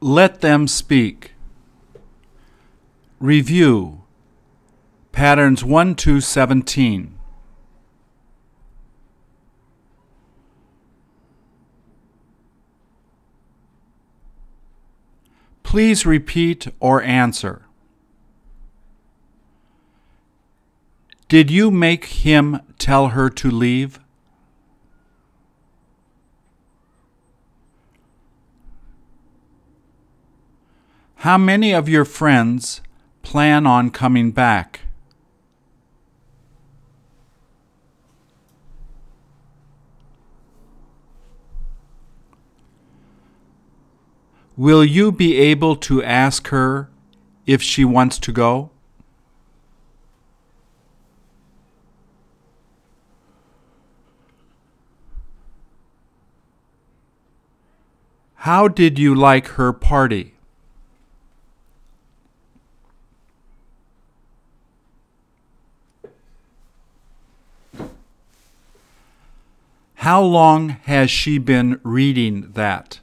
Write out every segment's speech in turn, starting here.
Let them speak. Review Patterns 1 to 17. Please repeat or answer. Did you make him tell her to leave? How many of your friends plan on coming back? Will you be able to ask her if she wants to go? How did you like her party? How long has she been reading that?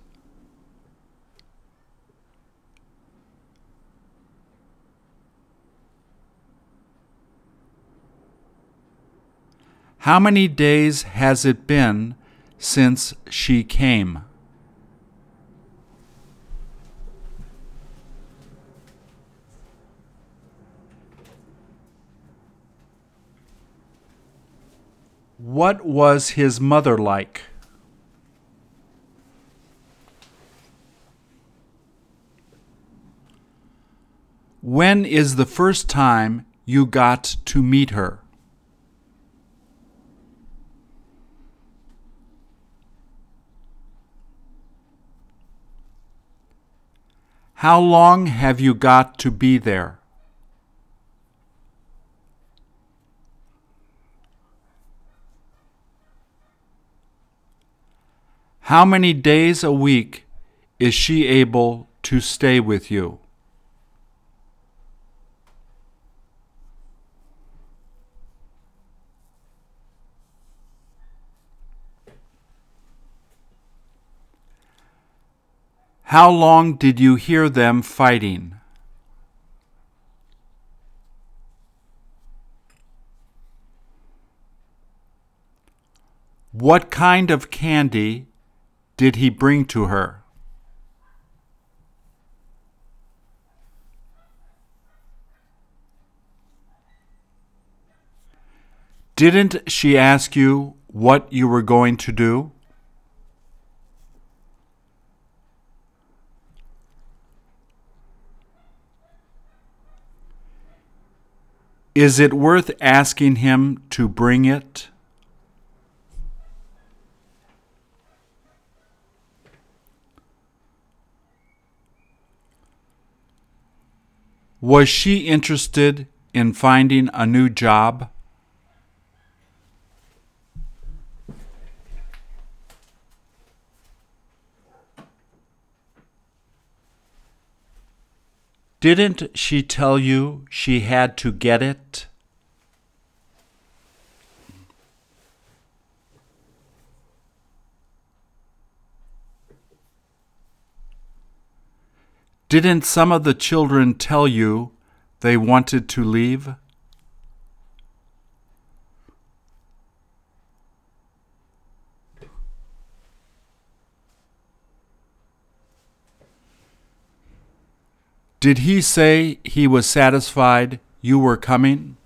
How many days has it been since she came? What was his mother like? When is the first time you got to meet her? How long have you got to be there? How many days a week is she able to stay with you? How long did you hear them fighting? What kind of candy did he bring to her? Didn't she ask you what you were going to do? Is it worth asking him to bring it? Was she interested in finding a new job? Didn't she tell you she had to get it? Didn't some of the children tell you they wanted to leave? Did he say he was satisfied you were coming?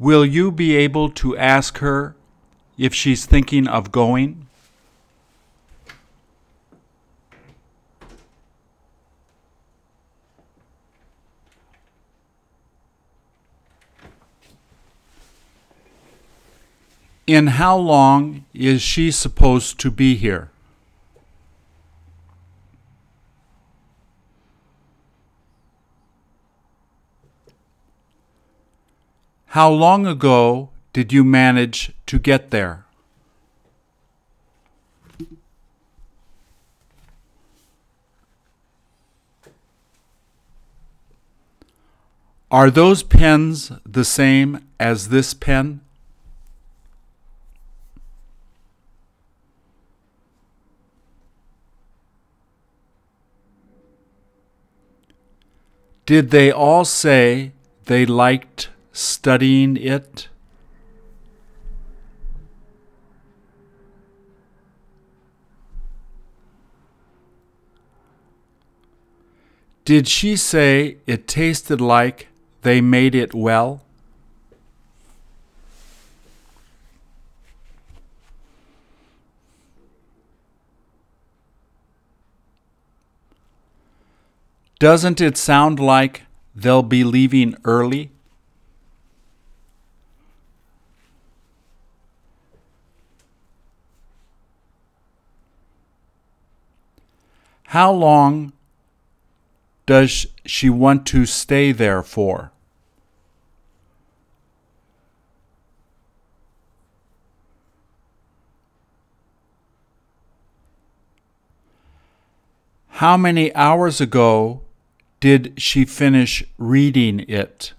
Will you be able to ask her if she's thinking of going? In how long is she supposed to be here? How long ago did you manage to get there? Are those pens the same as this pen? Did they all say they liked studying it? Did she say it tasted like they made it well? Doesn't it sound like they'll be leaving early? How long does she want to stay there for? How many hours ago did she finish reading it?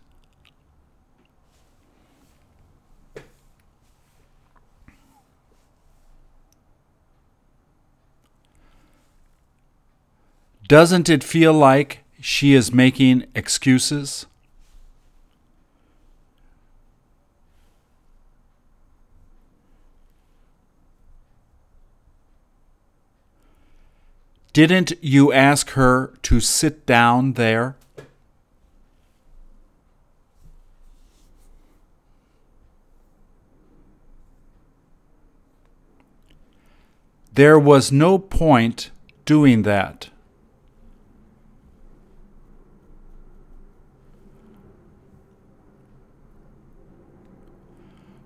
Doesn't it feel like she is making excuses? Didn't you ask her to sit down there? There was no point doing that.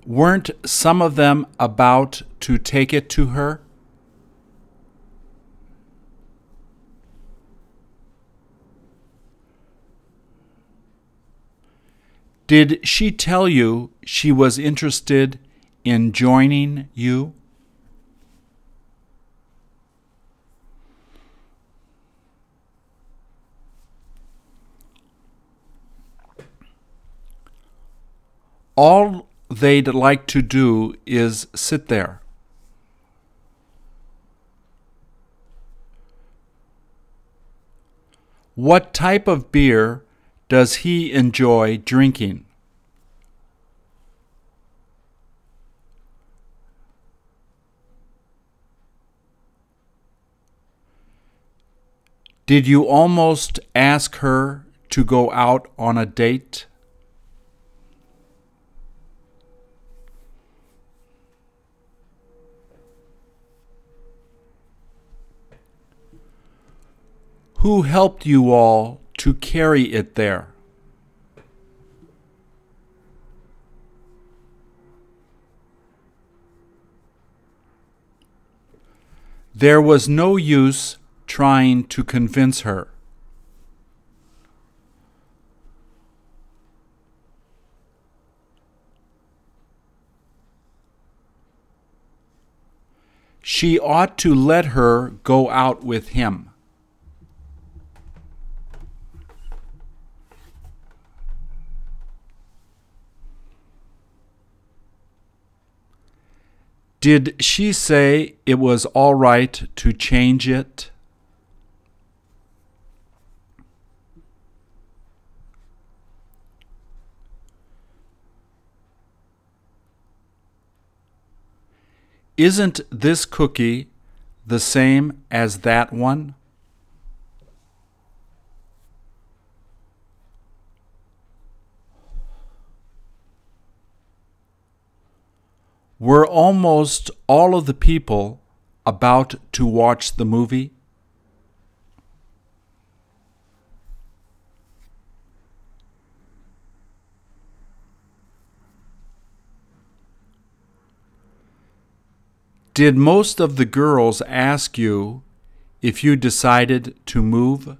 Weren't some of them about to take it to her? Did she tell you she was interested in joining you? All they'd like to do is sit there. What type of beer does he enjoy drinking? Did you almost ask her to go out on a date? Who helped you all to carry it there? There was no use trying to convince her. She ought to let her go out with him. Did she say it was all right to change it? Isn't this cookie the same as that one? Were almost all of the people about to watch the movie? Did most of the girls ask you if you decided to move?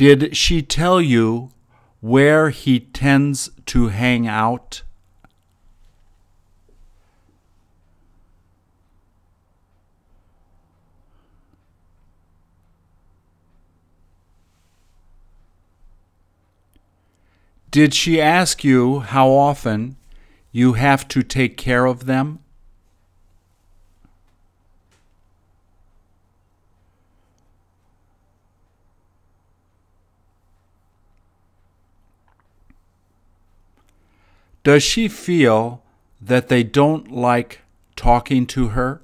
Did she tell you where he tends to hang out? Did she ask you how often you have to take care of them? Does she feel that they don't like talking to her?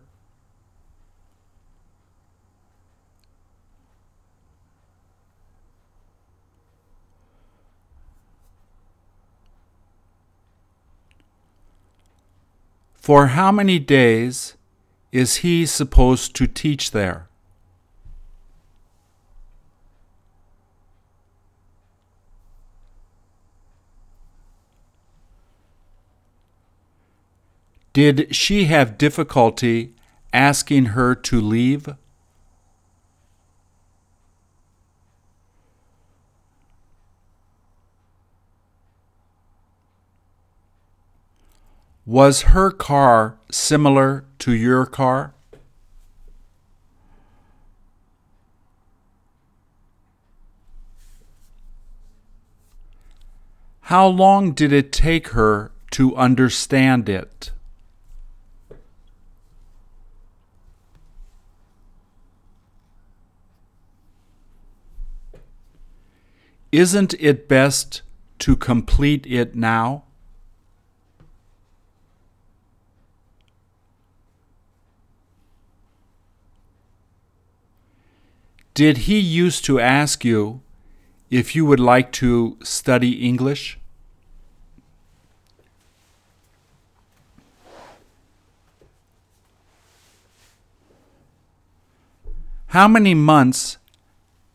For how many days is he supposed to teach there? Did she have difficulty asking her to leave? Was her car similar to your car? How long did it take her to understand it? Isn't it best to complete it now? Did he used to ask you if you would like to study English? How many months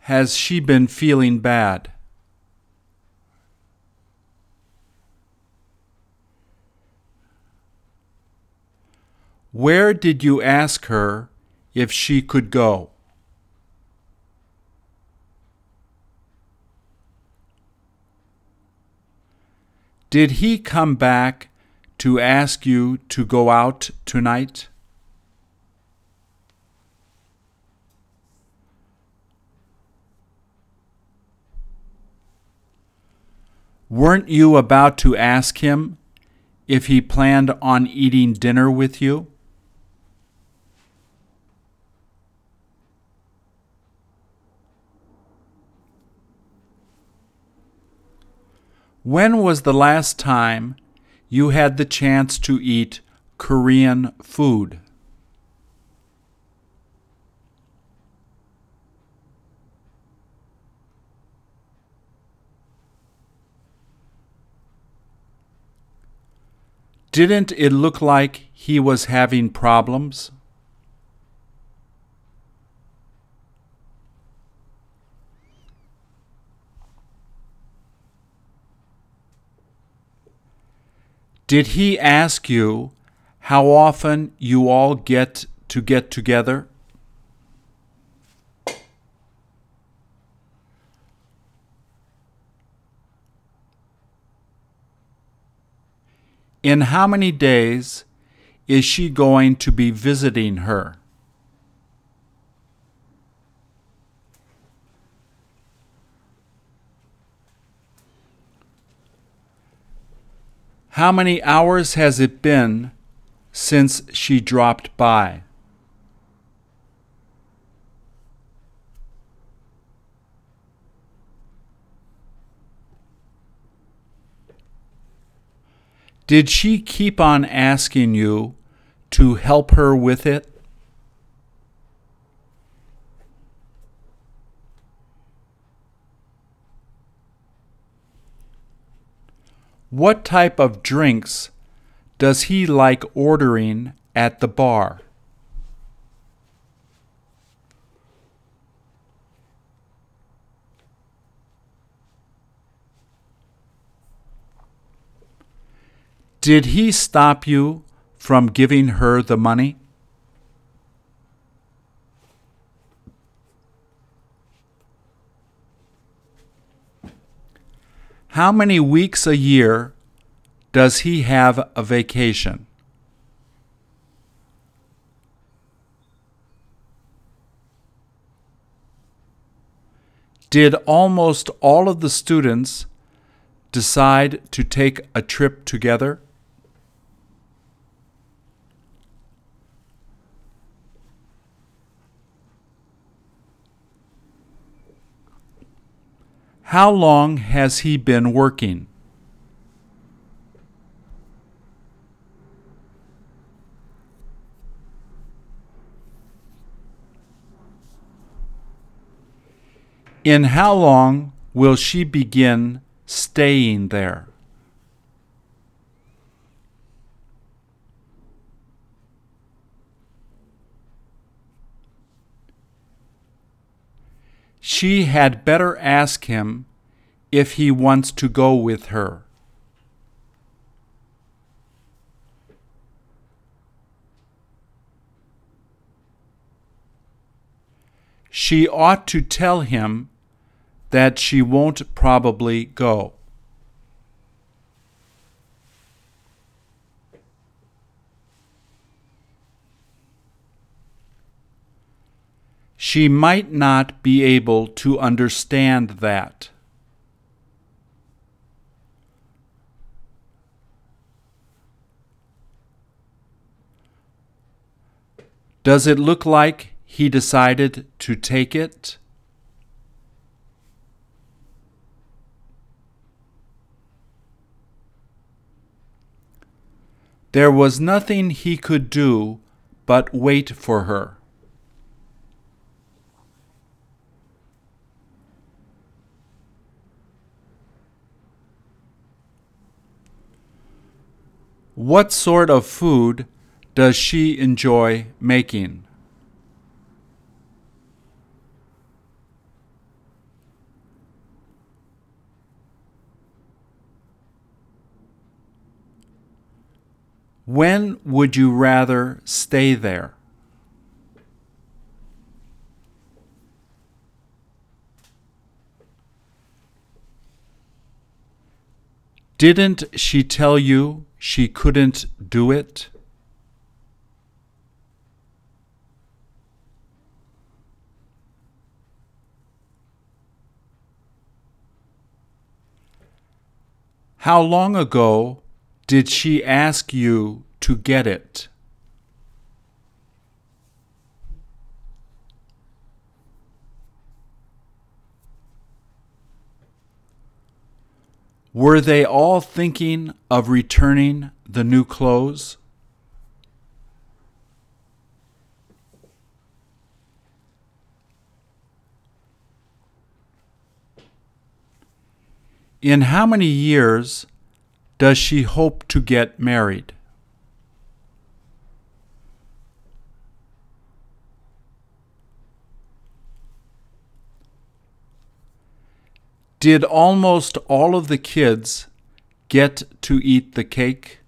has she been feeling bad? Where did you ask her if she could go? Did he come back to ask you to go out tonight? Weren't you about to ask him if he planned on eating dinner with you? When was the last time you had the chance to eat Korean food? Didn't it look like he was having problems? Did he ask you how often you all get to get together? In how many days is she going to be visiting her? How many hours has it been since she dropped by? Did she keep on asking you to help her with it? What type of drinks does he like ordering at the bar? Did he stop you from giving her the money? How many weeks a year does he have a vacation? Did almost all of the students decide to take a trip together? How long has he been working? In how long will she begin staying there? She had better ask him if he wants to go with her. She ought to tell him that she won't probably go. She might not be able to understand that. Does it look like he decided to take it? There was nothing he could do but wait for her. What sort of food does she enjoy making? When would you rather stay there? Didn't she tell you she couldn't do it? How long ago did she ask you to get it? Were they all thinking of returning the new clothes? In how many years does she hope to get married? Did almost all of the kids get to eat the cake?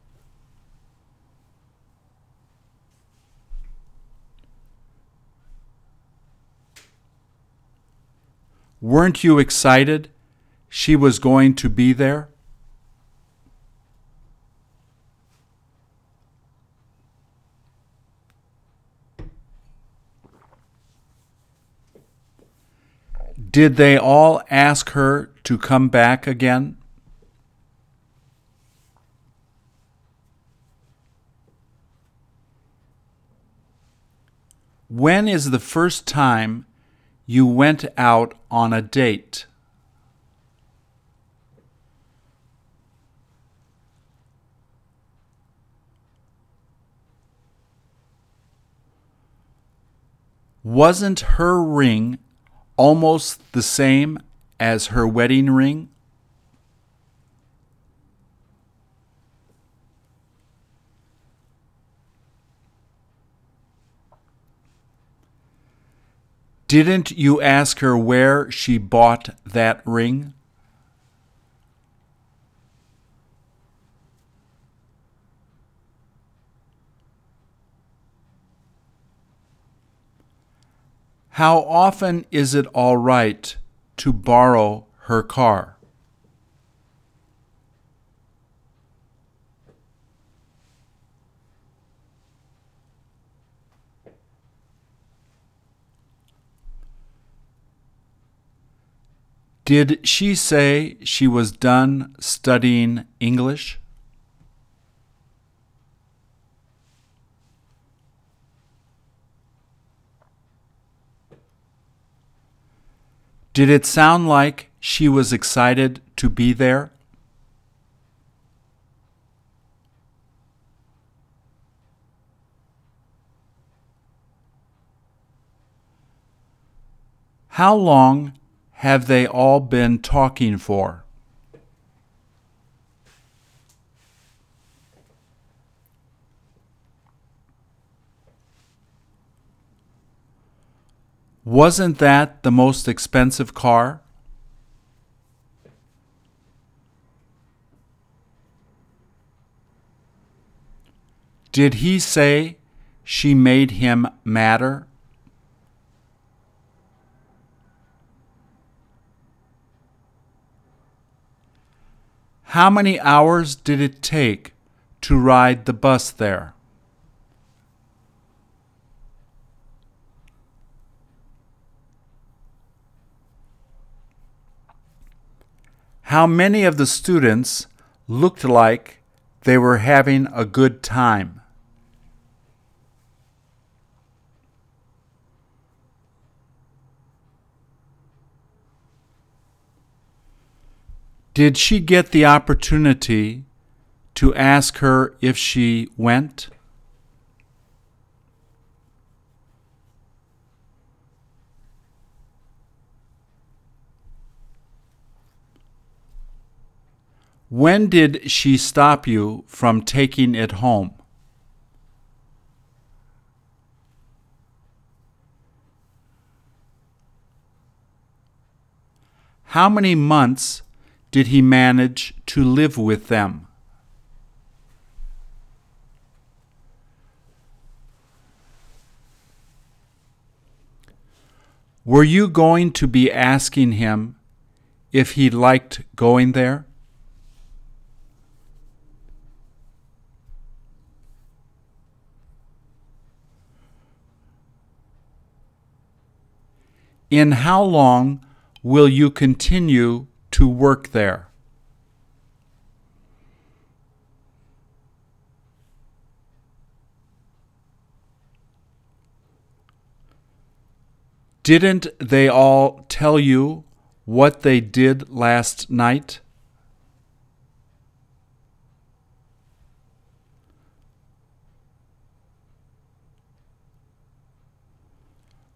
Weren't you excited she was going to be there? Did they all ask her to come back again? When is the first time you went out on a date? Wasn't her ring almost the same as her wedding ring? Didn't you ask her where she bought that ring? How often is it all right to borrow her car? Did she say she was done studying English? Did it sound like she was excited to be there? How long have they all been talking for? Wasn't that the most expensive car? Did he say she made him madder? How many hours did it take to ride the bus there? How many of the students looked like they were having a good time? Did she get the opportunity to ask her if she went? When did she stop you from taking it home? How many months did he manage to live with them? Were you going to be asking him if he liked going there? In how long will you continue to work there? Didn't they all tell you what they did last night?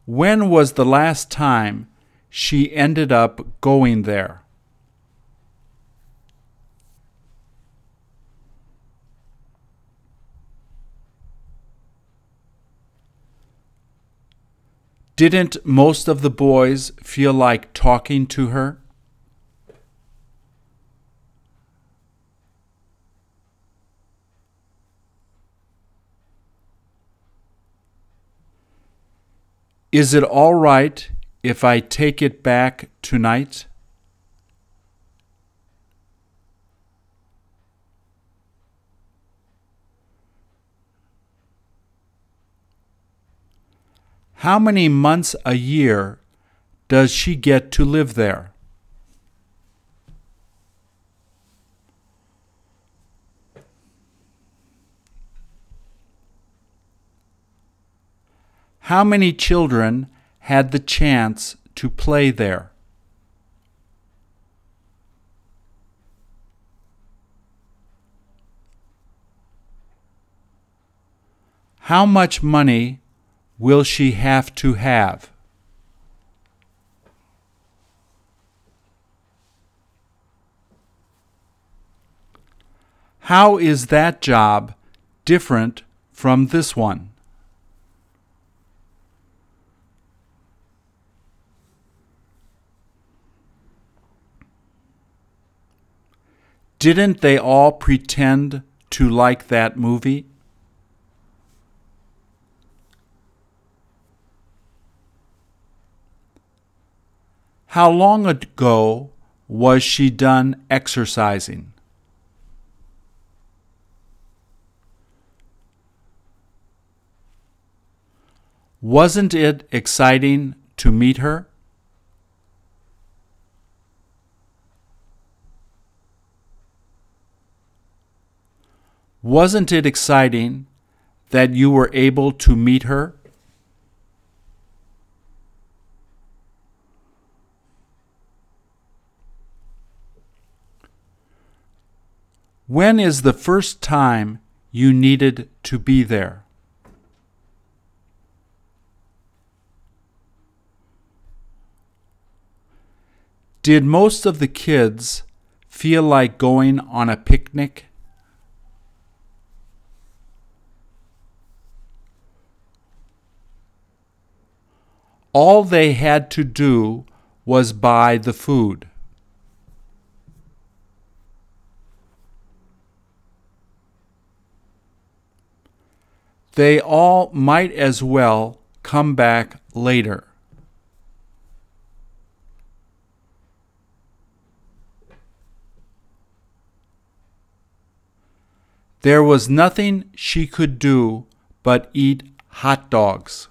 When was the last time she ended up going there? Didn't most of the boys feel like talking to her? Is it all right if I take it back tonight? How many months a year does she get to live there? How many children had the chance to play there? How much money will she have to have? How is that job different from this one? Didn't they all pretend to like that movie? How long ago was she done exercising? Wasn't it exciting to meet her? Wasn't it exciting that you were able to meet her? When is the first time you needed to be there? Did most of the kids feel like going on a picnic? All they had to do was buy the food. They all might as well come back later. There was nothing she could do but eat hot dogs.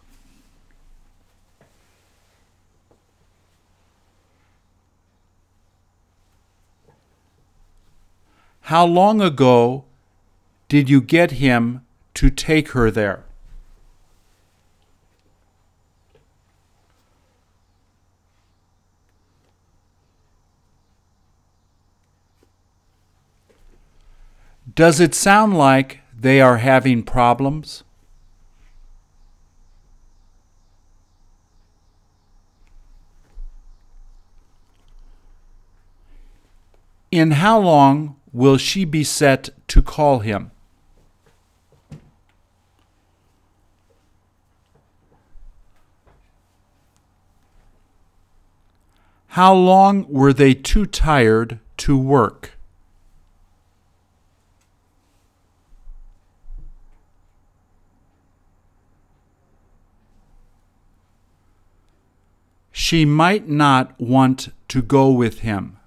How long ago did you get him to take her there? Does it sound like they are having problems? In how long will she be set to call him? How long were they too tired to work? She might not want to go with him.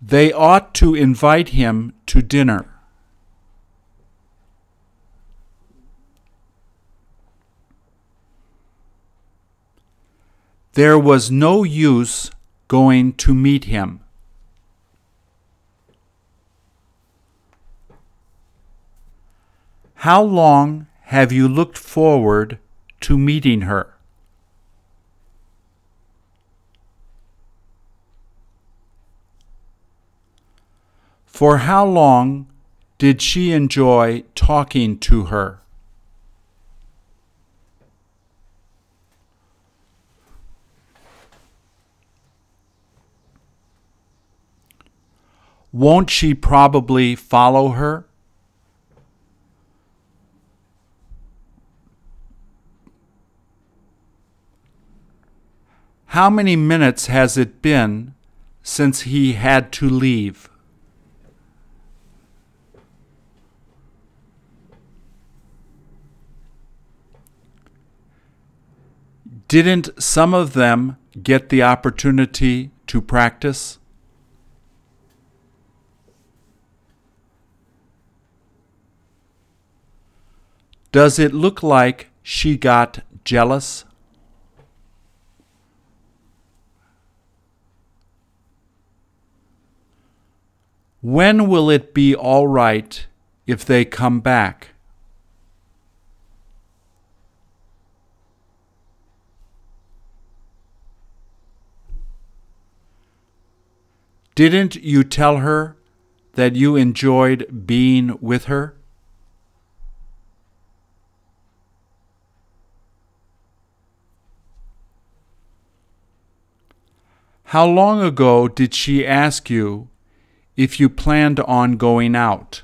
They ought to invite him to dinner. There was no use going to meet him. How long have you looked forward to meeting her? For how long did she enjoy talking to her? Won't she probably follow her? How many minutes has it been since he had to leave? Didn't some of them get the opportunity to practice? Does it look like she got jealous? When will it be all right if they come back? Didn't you tell her that you enjoyed being with her? How long ago did she ask you if you planned on going out?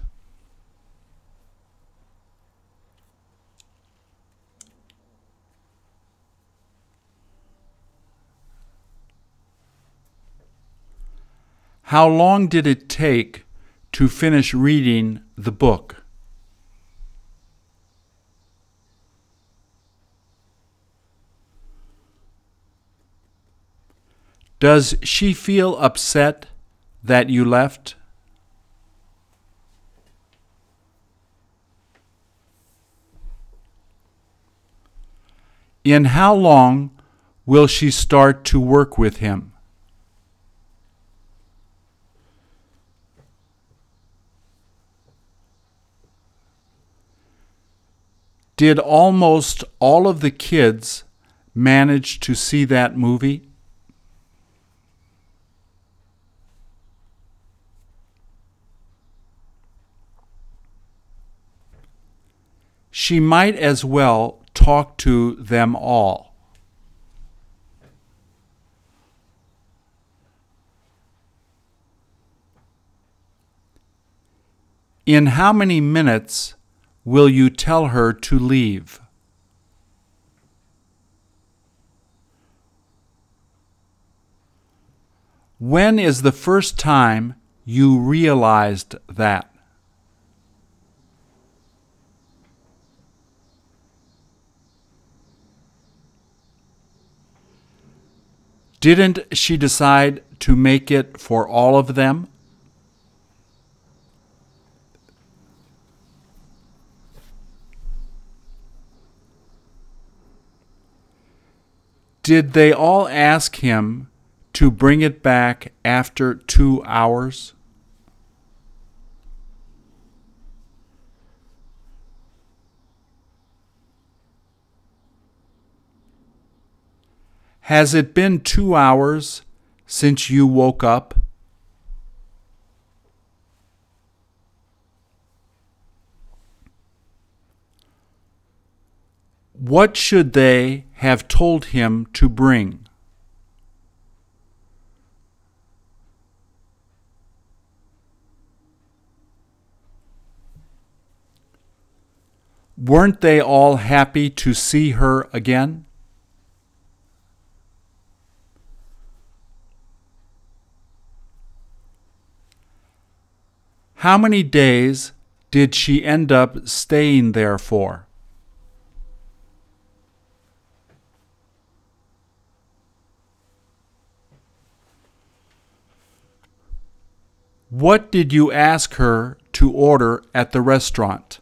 How long did it take to finish reading the book? Does she feel upset that you left? In how long will she start to work with him? Did almost all of the kids manage to see that movie? She might as well talk to them all. In how many minutes will you tell her to leave? When is the first time you realized that? Didn't she decide to make it for all of them? Did they all ask him to bring it back after two hours? Has it been two hours since you woke up? What should they have told him to bring? Weren't they all happy to see her again? How many days did she end up staying there for? What did you ask her to order at the restaurant?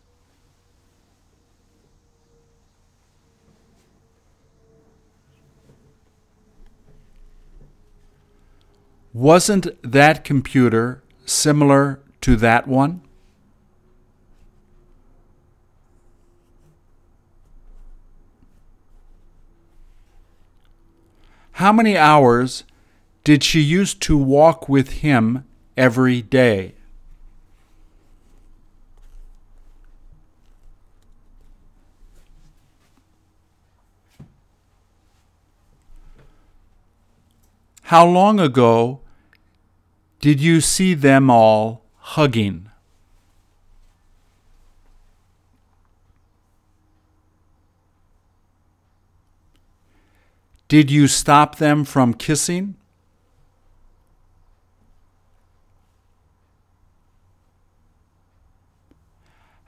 Wasn't that computer similar to that one? How many hours did she used to walk with him every day? How long ago did you see them all hugging? Did you stop them from kissing?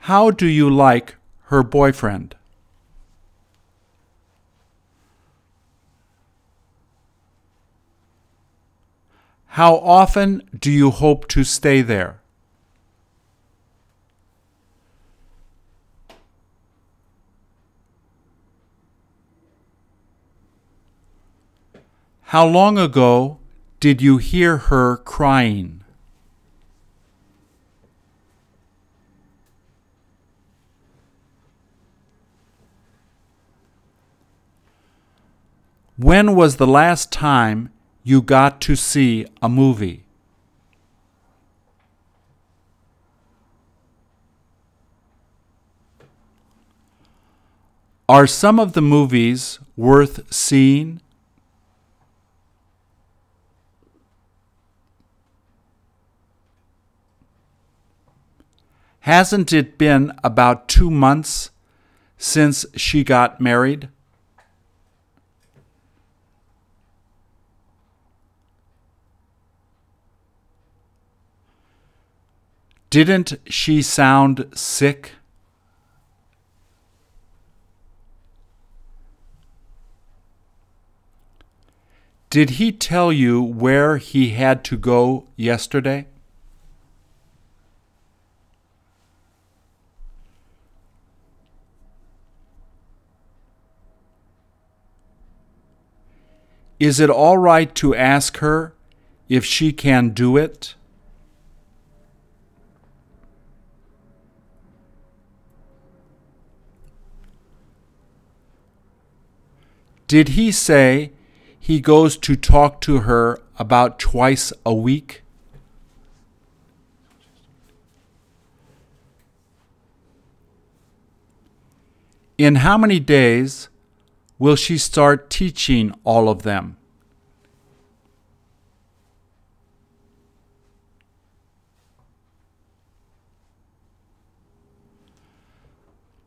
How do you like her boyfriend? How often do you hope to stay there? How long ago did you hear her crying? When was the last time you got to see a movie? Are some of the movies worth seeing? Hasn't it been about two months since she got married? Didn't she sound sick? Did he tell you where he had to go yesterday? Is it all right to ask her if she can do it? Did he say he goes to talk to her about twice a week? In how many days will she start teaching all of them?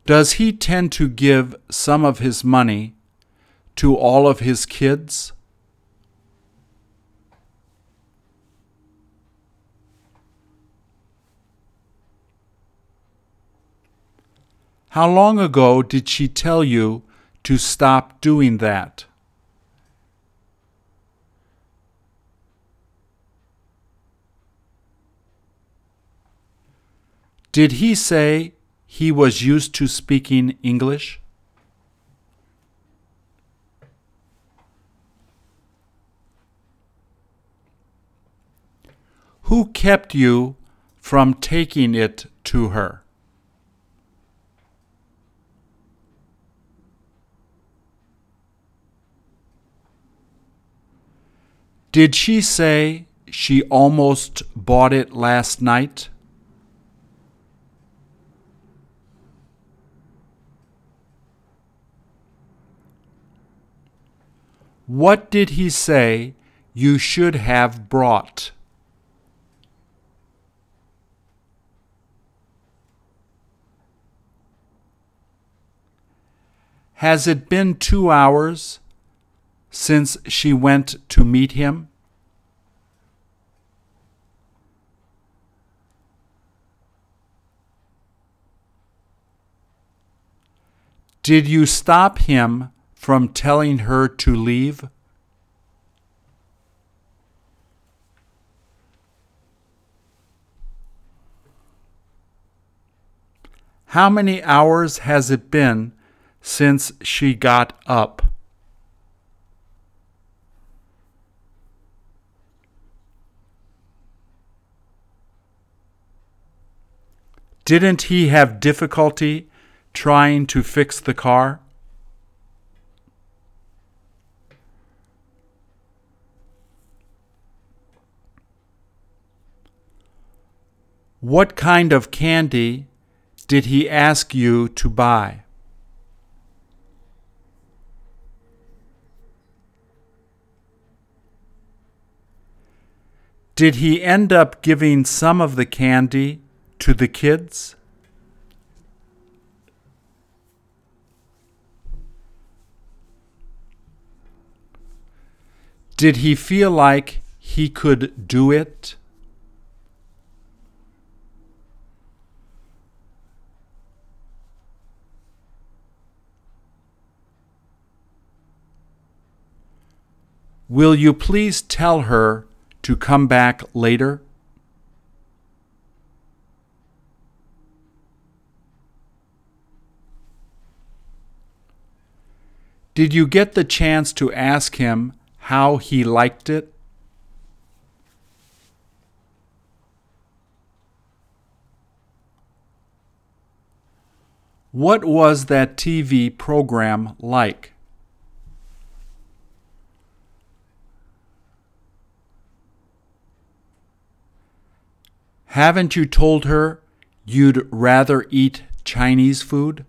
Does he tend to give some of his money to all of his kids? How long ago did she tell you to stop doing that? Did he say he was used to speaking English? Who kept you from taking it to her? Did she say she almost bought it last night? What did he say you should have brought? Has it been two hours since she went to meet him? Did you stop him from telling her to leave? How many hours has it been since she got up? Didn't he have difficulty trying to fix the car? What kind of candy did he ask you to buy? Did he end up giving some of the candy to the kids? Did he feel like he could do it? Will you please tell her to come back later? Did you get the chance to ask him how he liked it? What was that TV program like? Haven't you told her you'd rather eat Chinese food?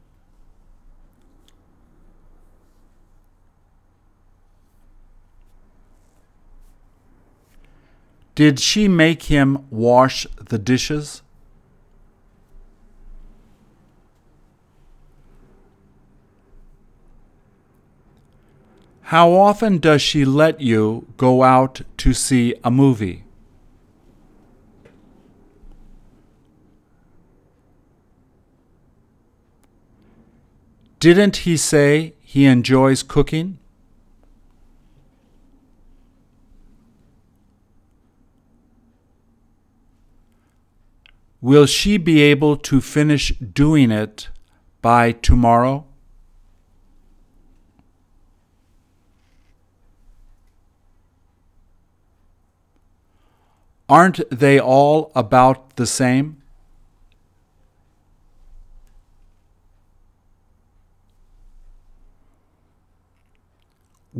Did she make him wash the dishes? How often does she let you go out to see a movie? Didn't he say he enjoys cooking? Will she be able to finish doing it by tomorrow? Aren't they all about the same?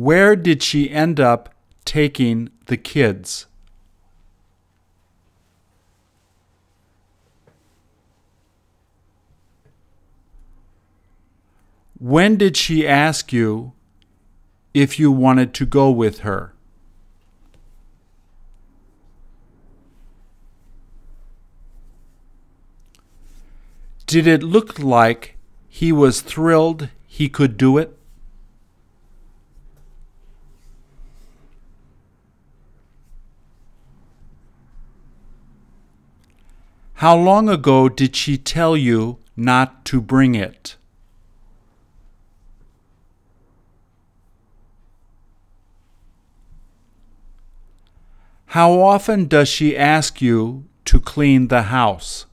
Where did she end up taking the kids? When did she ask you if you wanted to go with her? Did it look like he was thrilled he could do it? How long ago did she tell you not to bring it? How often does she ask you to clean the house?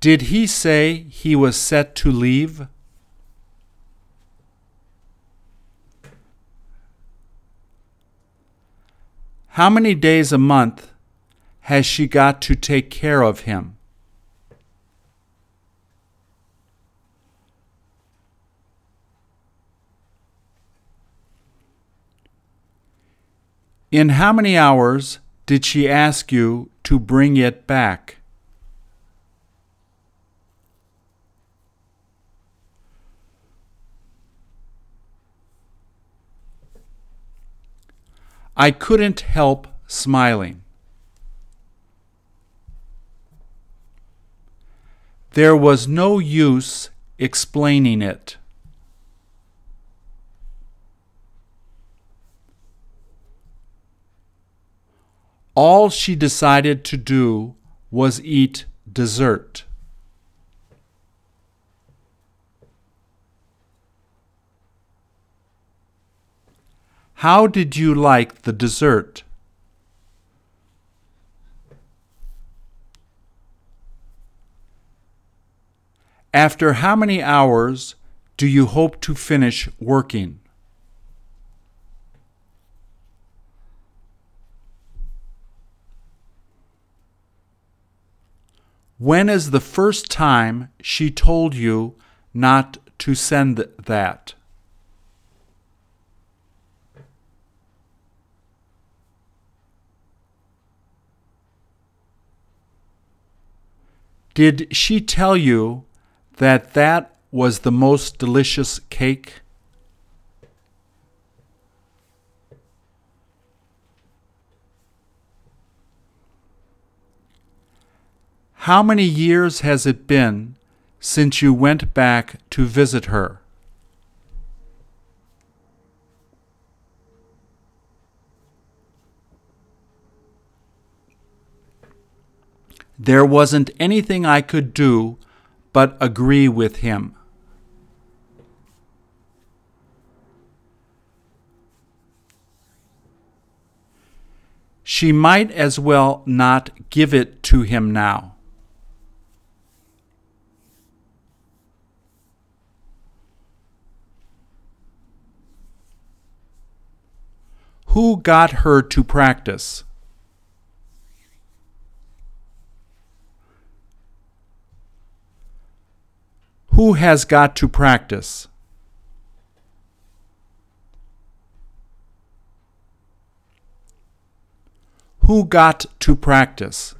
Did he say he was set to leave? How many days a month has she got to take care of him? In how many hours did she ask you to bring it back? I couldn't help smiling. There was no use explaining it. All she decided to do was eat dessert. How did you like the dessert? After how many hours do you hope to finish working? When is the first time she told you not to send that? Did she tell you that that was the most delicious cake? How many years has it been since you went back to visit her? There wasn't anything I could do but agree with him. She might as well not give it to him now. Who got her to practice? Who has got to practice? Who got to practice?